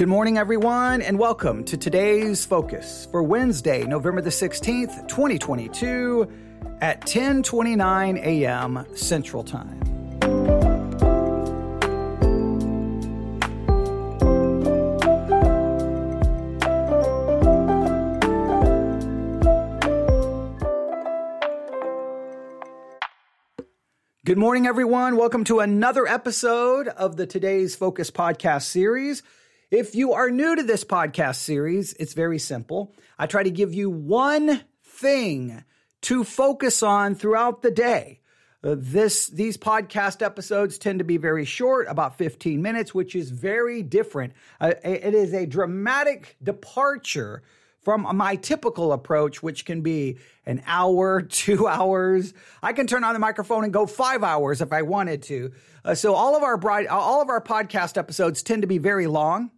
Good morning, everyone, and welcome to today's focus for Wednesday, November the 16th, 2022 at 10:29 a.m. Central Time. Good morning, everyone. Welcome to another episode of the Today's Focus podcast series. If you are new to this podcast series, it's very simple. I try to give you one thing to focus on throughout the day. Uh, this these podcast episodes tend to be very short, about 15 minutes, which is very different. Uh, it is a dramatic departure from my typical approach, which can be an hour, two hours. I can turn on the microphone and go five hours if I wanted to. Uh, so all of our all of our podcast episodes tend to be very long.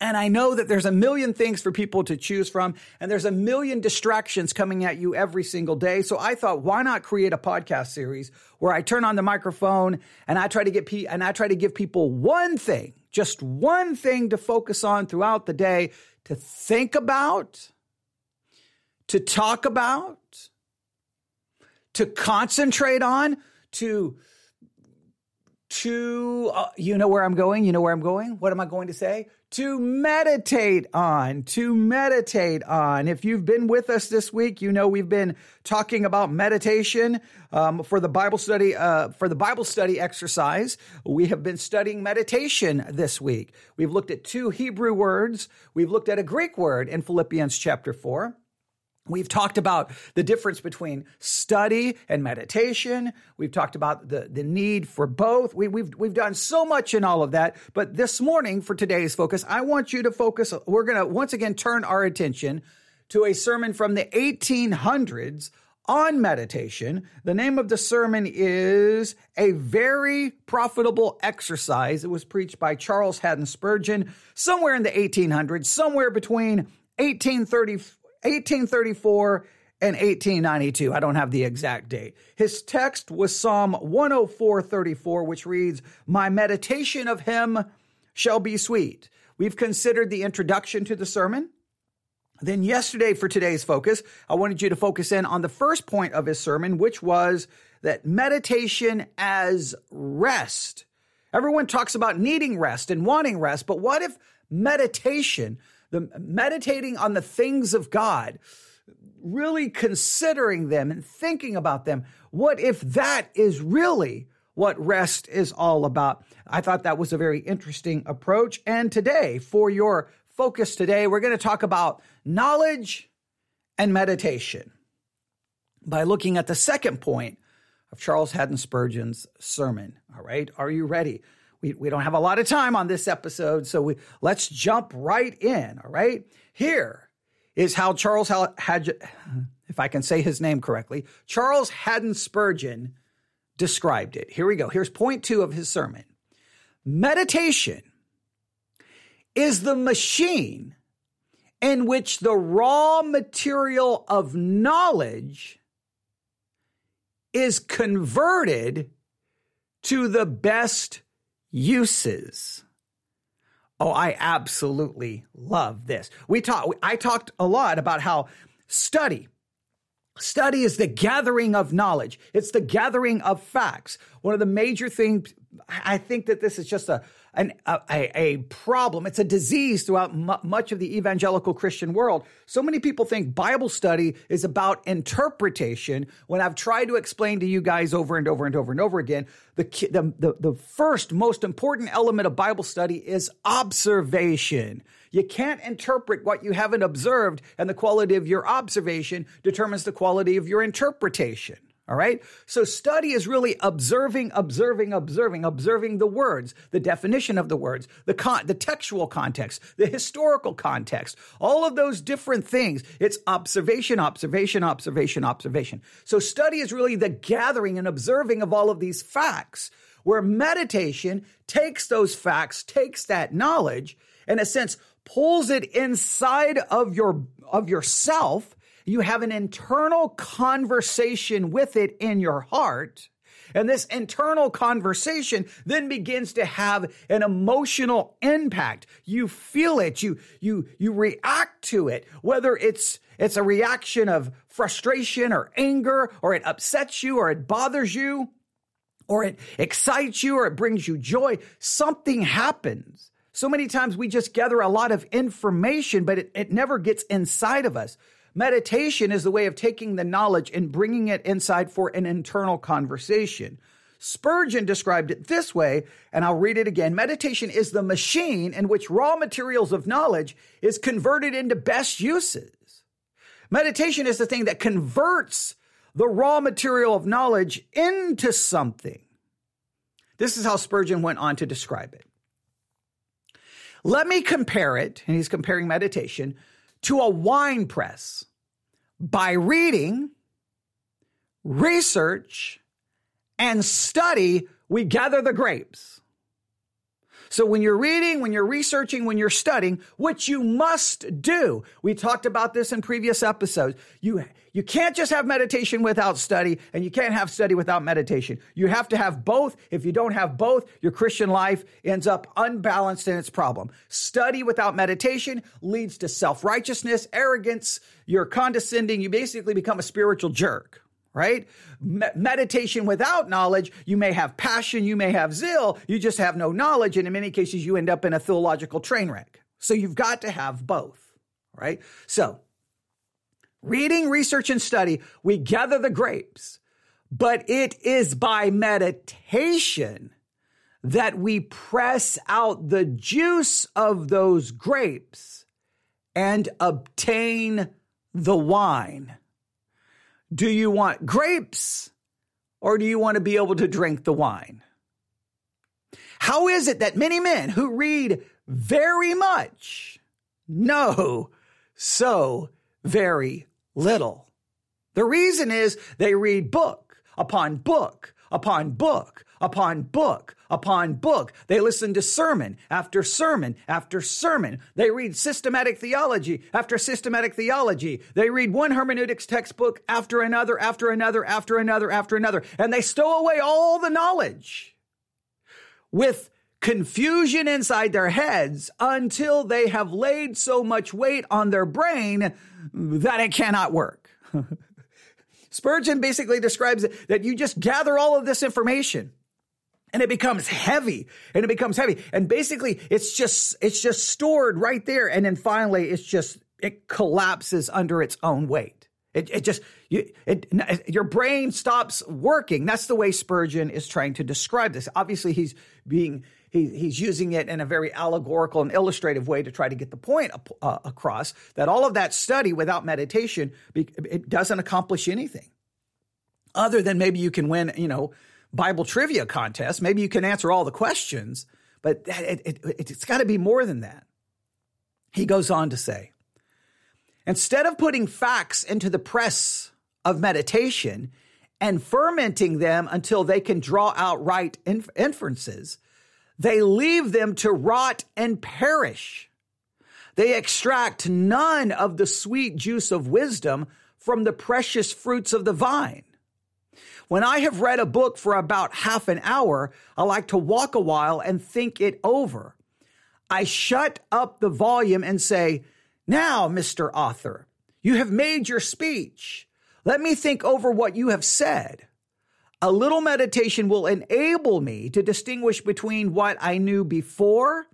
And I know that there's a million things for people to choose from, and there's a million distractions coming at you every single day. So I thought, why not create a podcast series where I turn on the microphone and I try to get pe- and I try to give people one thing, just one thing to focus on throughout the day to think about, to talk about, to concentrate on, to to uh, you know where I'm going, you know where I'm going. What am I going to say? To meditate on, to meditate on. If you've been with us this week, you know we've been talking about meditation um, for the Bible study. Uh, for the Bible study exercise, we have been studying meditation this week. We've looked at two Hebrew words. We've looked at a Greek word in Philippians chapter four. We've talked about the difference between study and meditation. We've talked about the, the need for both. We, we've, we've done so much in all of that. But this morning, for today's focus, I want you to focus. We're going to once again turn our attention to a sermon from the 1800s on meditation. The name of the sermon is A Very Profitable Exercise. It was preached by Charles Haddon Spurgeon somewhere in the 1800s, somewhere between 1830. 1834 and 1892. I don't have the exact date. His text was Psalm 104:34 which reads, "My meditation of him shall be sweet." We've considered the introduction to the sermon. Then yesterday for today's focus, I wanted you to focus in on the first point of his sermon, which was that meditation as rest. Everyone talks about needing rest and wanting rest, but what if meditation the meditating on the things of God, really considering them and thinking about them. What if that is really what rest is all about? I thought that was a very interesting approach. And today, for your focus today, we're going to talk about knowledge and meditation by looking at the second point of Charles Haddon Spurgeon's sermon. All right, are you ready? We, we don't have a lot of time on this episode, so we let's jump right in. All right. Here is how Charles had, if I can say his name correctly, Charles Haddon Spurgeon described it. Here we go. Here's point two of his sermon. Meditation is the machine in which the raw material of knowledge is converted to the best uses. Oh, I absolutely love this. We talked I talked a lot about how study Study is the gathering of knowledge. It's the gathering of facts. One of the major things, I think that this is just a, an, a, a, problem. It's a disease throughout much of the evangelical Christian world. So many people think Bible study is about interpretation when I've tried to explain to you guys over and over and over and over again. The, the, the, the first most important element of Bible study is observation. You can't interpret what you haven't observed, and the quality of your observation determines the quality of your interpretation. All right. So study is really observing, observing, observing, observing the words, the definition of the words, the con- the textual context, the historical context, all of those different things. It's observation, observation, observation, observation. So study is really the gathering and observing of all of these facts where meditation takes those facts, takes that knowledge, in a sense, pulls it inside of your, of yourself you have an internal conversation with it in your heart. And this internal conversation then begins to have an emotional impact. You feel it. You, you, you react to it, whether it's, it's a reaction of frustration or anger, or it upsets you, or it bothers you, or it excites you, or it brings you joy. Something happens. So many times we just gather a lot of information, but it, it never gets inside of us. Meditation is the way of taking the knowledge and bringing it inside for an internal conversation. Spurgeon described it this way, and I'll read it again. Meditation is the machine in which raw materials of knowledge is converted into best uses. Meditation is the thing that converts the raw material of knowledge into something. This is how Spurgeon went on to describe it. Let me compare it, and he's comparing meditation, to a wine press. By reading, research, and study, we gather the grapes. So when you're reading, when you're researching, when you're studying, which you must do, we talked about this in previous episodes. You, you can't just have meditation without study and you can't have study without meditation. You have to have both. If you don't have both, your Christian life ends up unbalanced in its problem. Study without meditation leads to self-righteousness, arrogance. You're condescending. You basically become a spiritual jerk right? Me- meditation without knowledge, you may have passion, you may have zeal, you just have no knowledge. And in many cases, you end up in a theological train wreck. So you've got to have both, right? So reading, research, and study, we gather the grapes, but it is by meditation that we press out the juice of those grapes and obtain the wine. Do you want grapes or do you want to be able to drink the wine? How is it that many men who read very much know so very little? The reason is they read book upon book upon book upon book upon book. They listen to sermon after sermon after sermon. They read systematic theology after systematic theology. They read one hermeneutics textbook after another, after another, after another, after another, and they stow away all the knowledge with confusion inside their heads until they have laid so much weight on their brain that it cannot work. Spurgeon basically describes that you just gather all of this information and it becomes heavy. And it becomes heavy. And basically it's just it's just stored right there. And then finally it's just it collapses under its own weight. It, it just you, it, your brain stops working. That's the way spurgeon is trying to describe this. Obviously he's being he, he's using it in a very allegorical and illustrative way to try to get the point uh, across that all of that study without meditation it doesn't accomplish anything other than maybe you can win you know Bible trivia contest. Maybe you can answer all the questions, but it, it, it, it's got to be more than that. He goes on to say, instead of putting facts into the press of meditation and fermenting them until they can draw out right inferences, they leave them to rot and perish. They extract none of the sweet juice of wisdom from the precious fruits of the vine. When I have read a book for about half an hour, I like to walk a while and think it over. I shut up the volume and say, Now, Mr. Author, you have made your speech. Let me think over what you have said. A little meditation will enable me to distinguish between what I knew before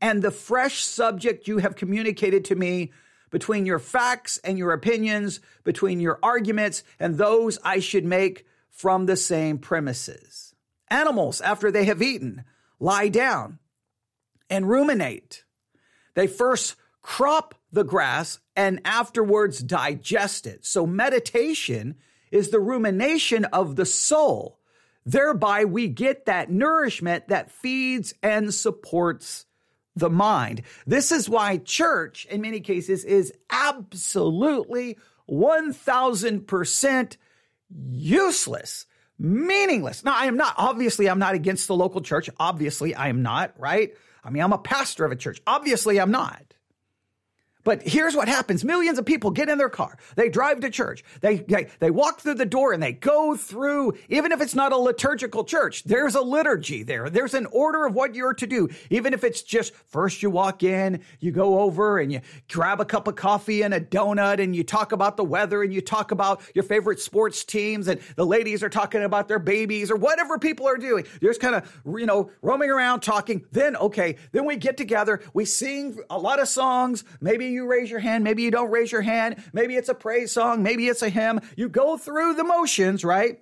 and the fresh subject you have communicated to me between your facts and your opinions, between your arguments and those I should make from the same premises. Animals, after they have eaten, lie down and ruminate. They first crop the grass and afterwards digest it. So meditation is the rumination of the soul. Thereby we get that nourishment that feeds and supports the mind. This is why church in many cases is absolutely 1000% useless, meaningless. Now, I am not, obviously, I'm not against the local church. Obviously, I am not, right? I mean, I'm a pastor of a church. Obviously, I'm not. But here's what happens. Millions of people get in their car. They drive to church. They, they, they walk through the door and they go through, even if it's not a liturgical church, there's a liturgy there. There's an order of what you're to do. Even if it's just first you walk in, you go over and you grab a cup of coffee and a donut and you talk about the weather and you talk about your favorite sports teams and the ladies are talking about their babies or whatever people are doing. You're just kind of, you know, roaming around talking. Then, okay, then we get together. We sing a lot of songs. Maybe you raise your hand. Maybe you don't raise your hand. Maybe it's a praise song. Maybe it's a hymn. You go through the motions, right?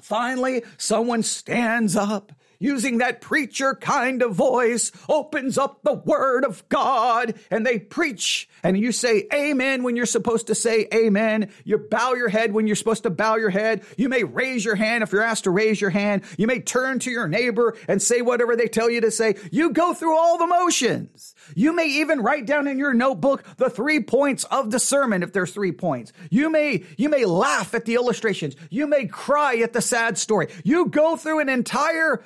Finally, someone stands up using that preacher kind of voice, opens up the word of God and they preach and you say amen when you're supposed to say amen. You bow your head when you're supposed to bow your head. You may raise your hand if you're asked to raise your hand. You may turn to your neighbor and say whatever they tell you to say. You go through all the motions. You may even write down in your notebook the three points of the sermon if there's three points. You may, you may laugh at the illustrations. You may cry at the sad story. You go through an entire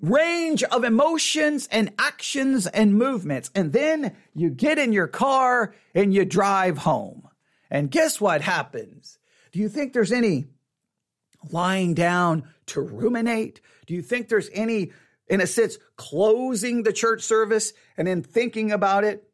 range of emotions and actions and movements. And then you get in your car and you drive home. And guess what happens? Do you think there's any lying down to ruminate? Do you think there's any, in a sense, closing the church service and then thinking about it,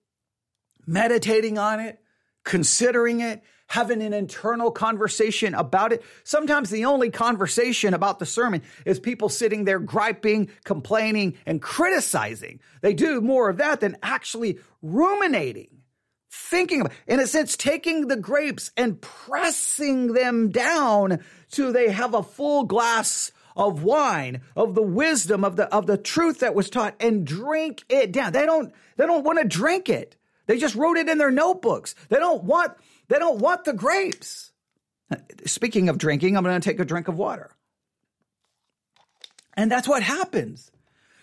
meditating on it, considering it, having an internal conversation about it. Sometimes the only conversation about the sermon is people sitting there griping, complaining, and criticizing. They do more of that than actually ruminating, thinking about, in a sense, taking the grapes and pressing them down so they have a full glass of wine, of the wisdom, of the, of the truth that was taught and drink it down. They don't, they don't want to drink it. They just wrote it in their notebooks. They don't want they don't want the grapes. Speaking of drinking, I'm going to take a drink of water. And that's what happens.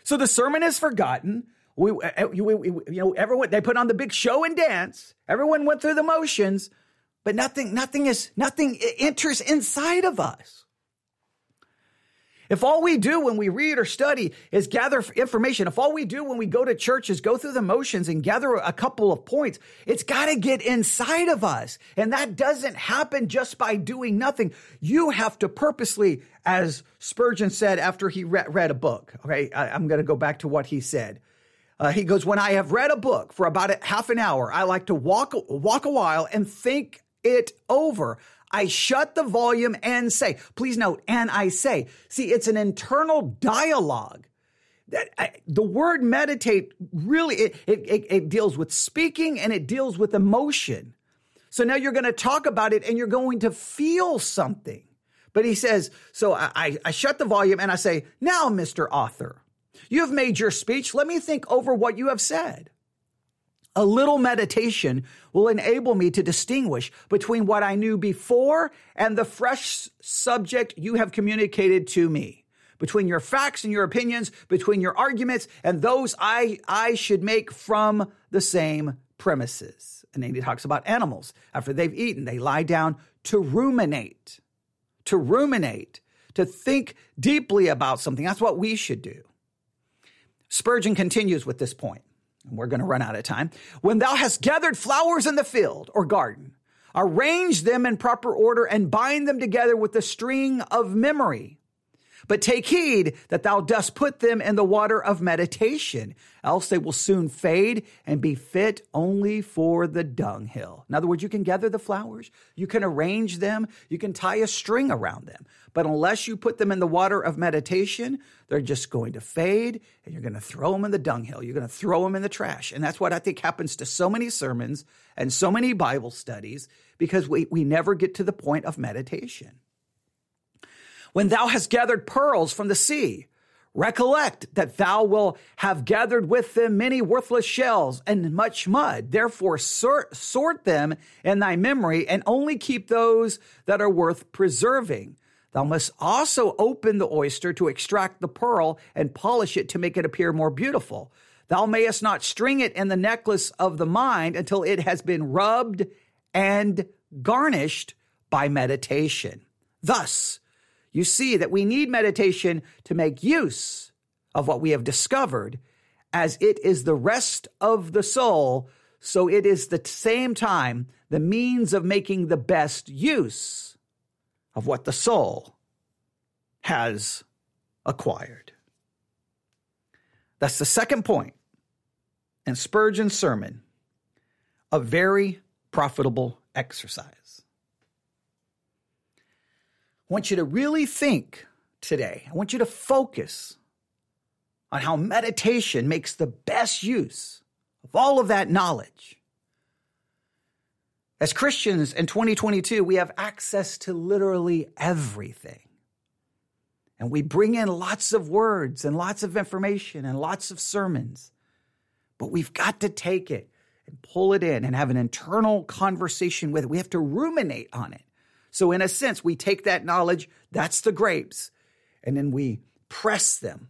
So the sermon is forgotten. We, we, we, you know, everyone they put on the big show and dance. Everyone went through the motions, but nothing, nothing is, nothing enters inside of us. If all we do when we read or study is gather information, if all we do when we go to church is go through the motions and gather a couple of points, it's got to get inside of us. And that doesn't happen just by doing nothing. You have to purposely, as Spurgeon said after he re- read a book, okay, I, am going to go back to what he said. Uh, he goes, when I have read a book for about a, half an hour, I like to walk, walk a while and think it over. I shut the volume and say, please note, and I say, see, it's an internal dialogue. That I, the word meditate really it, it, it deals with speaking and it deals with emotion. So now you're going to talk about it and you're going to feel something. But he says, so I, I shut the volume and I say, now, Mr. Author, you have made your speech. Let me think over what you have said. A little meditation will enable me to distinguish between what I knew before and the fresh subject you have communicated to me. Between your facts and your opinions, between your arguments and those I, I should make from the same premises. And then he talks about animals. After they've eaten, they lie down to ruminate, to ruminate, to think deeply about something. That's what we should do. Spurgeon continues with this point we're going to run out of time. When thou hast gathered flowers in the field or garden, arrange them in proper order and bind them together with the string of memory. But take heed that thou dost put them in the water of meditation, else they will soon fade and be fit only for the dunghill. In other words, you can gather the flowers, you can arrange them, you can tie a string around them. But unless you put them in the water of meditation, they're just going to fade and you're going to throw them in the dunghill. You're going to throw them in the trash. And that's what I think happens to so many sermons and so many Bible studies because we, we never get to the point of meditation. When thou hast gathered pearls from the sea, recollect that thou wilt have gathered with them many worthless shells and much mud. Therefore, sort, sort them in thy memory and only keep those that are worth preserving. Thou must also open the oyster to extract the pearl and polish it to make it appear more beautiful. Thou mayest not string it in the necklace of the mind until it has been rubbed and garnished by meditation. Thus, you see that we need meditation to make use of what we have discovered, as it is the rest of the soul So it is the same time the means of making the best use of what the soul has acquired. That's the second point in Spurgeon's sermon, a very profitable exercise. I want you to really think today. I want you to focus on how meditation makes the best use of all of that knowledge. As Christians in 2022, we have access to literally everything. And we bring in lots of words and lots of information and lots of sermons. But we've got to take it and pull it in and have an internal conversation with it. We have to ruminate on it. So, in a sense, we take that knowledge, that's the grapes, and then we press them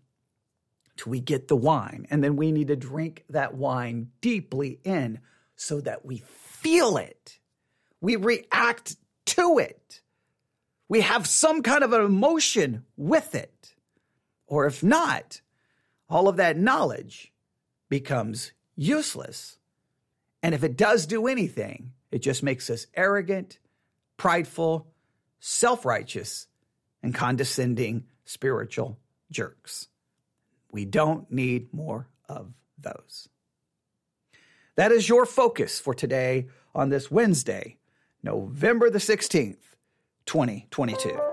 till we get the wine. And then we need to drink that wine deeply in so that we feel it. We react to it. We have some kind of an emotion with it. Or if not, all of that knowledge becomes useless. And if it does do anything, it just makes us arrogant, prideful, self righteous, and condescending spiritual jerks. We don't need more of those. That is your focus for today on this Wednesday, November the 16th, 2022.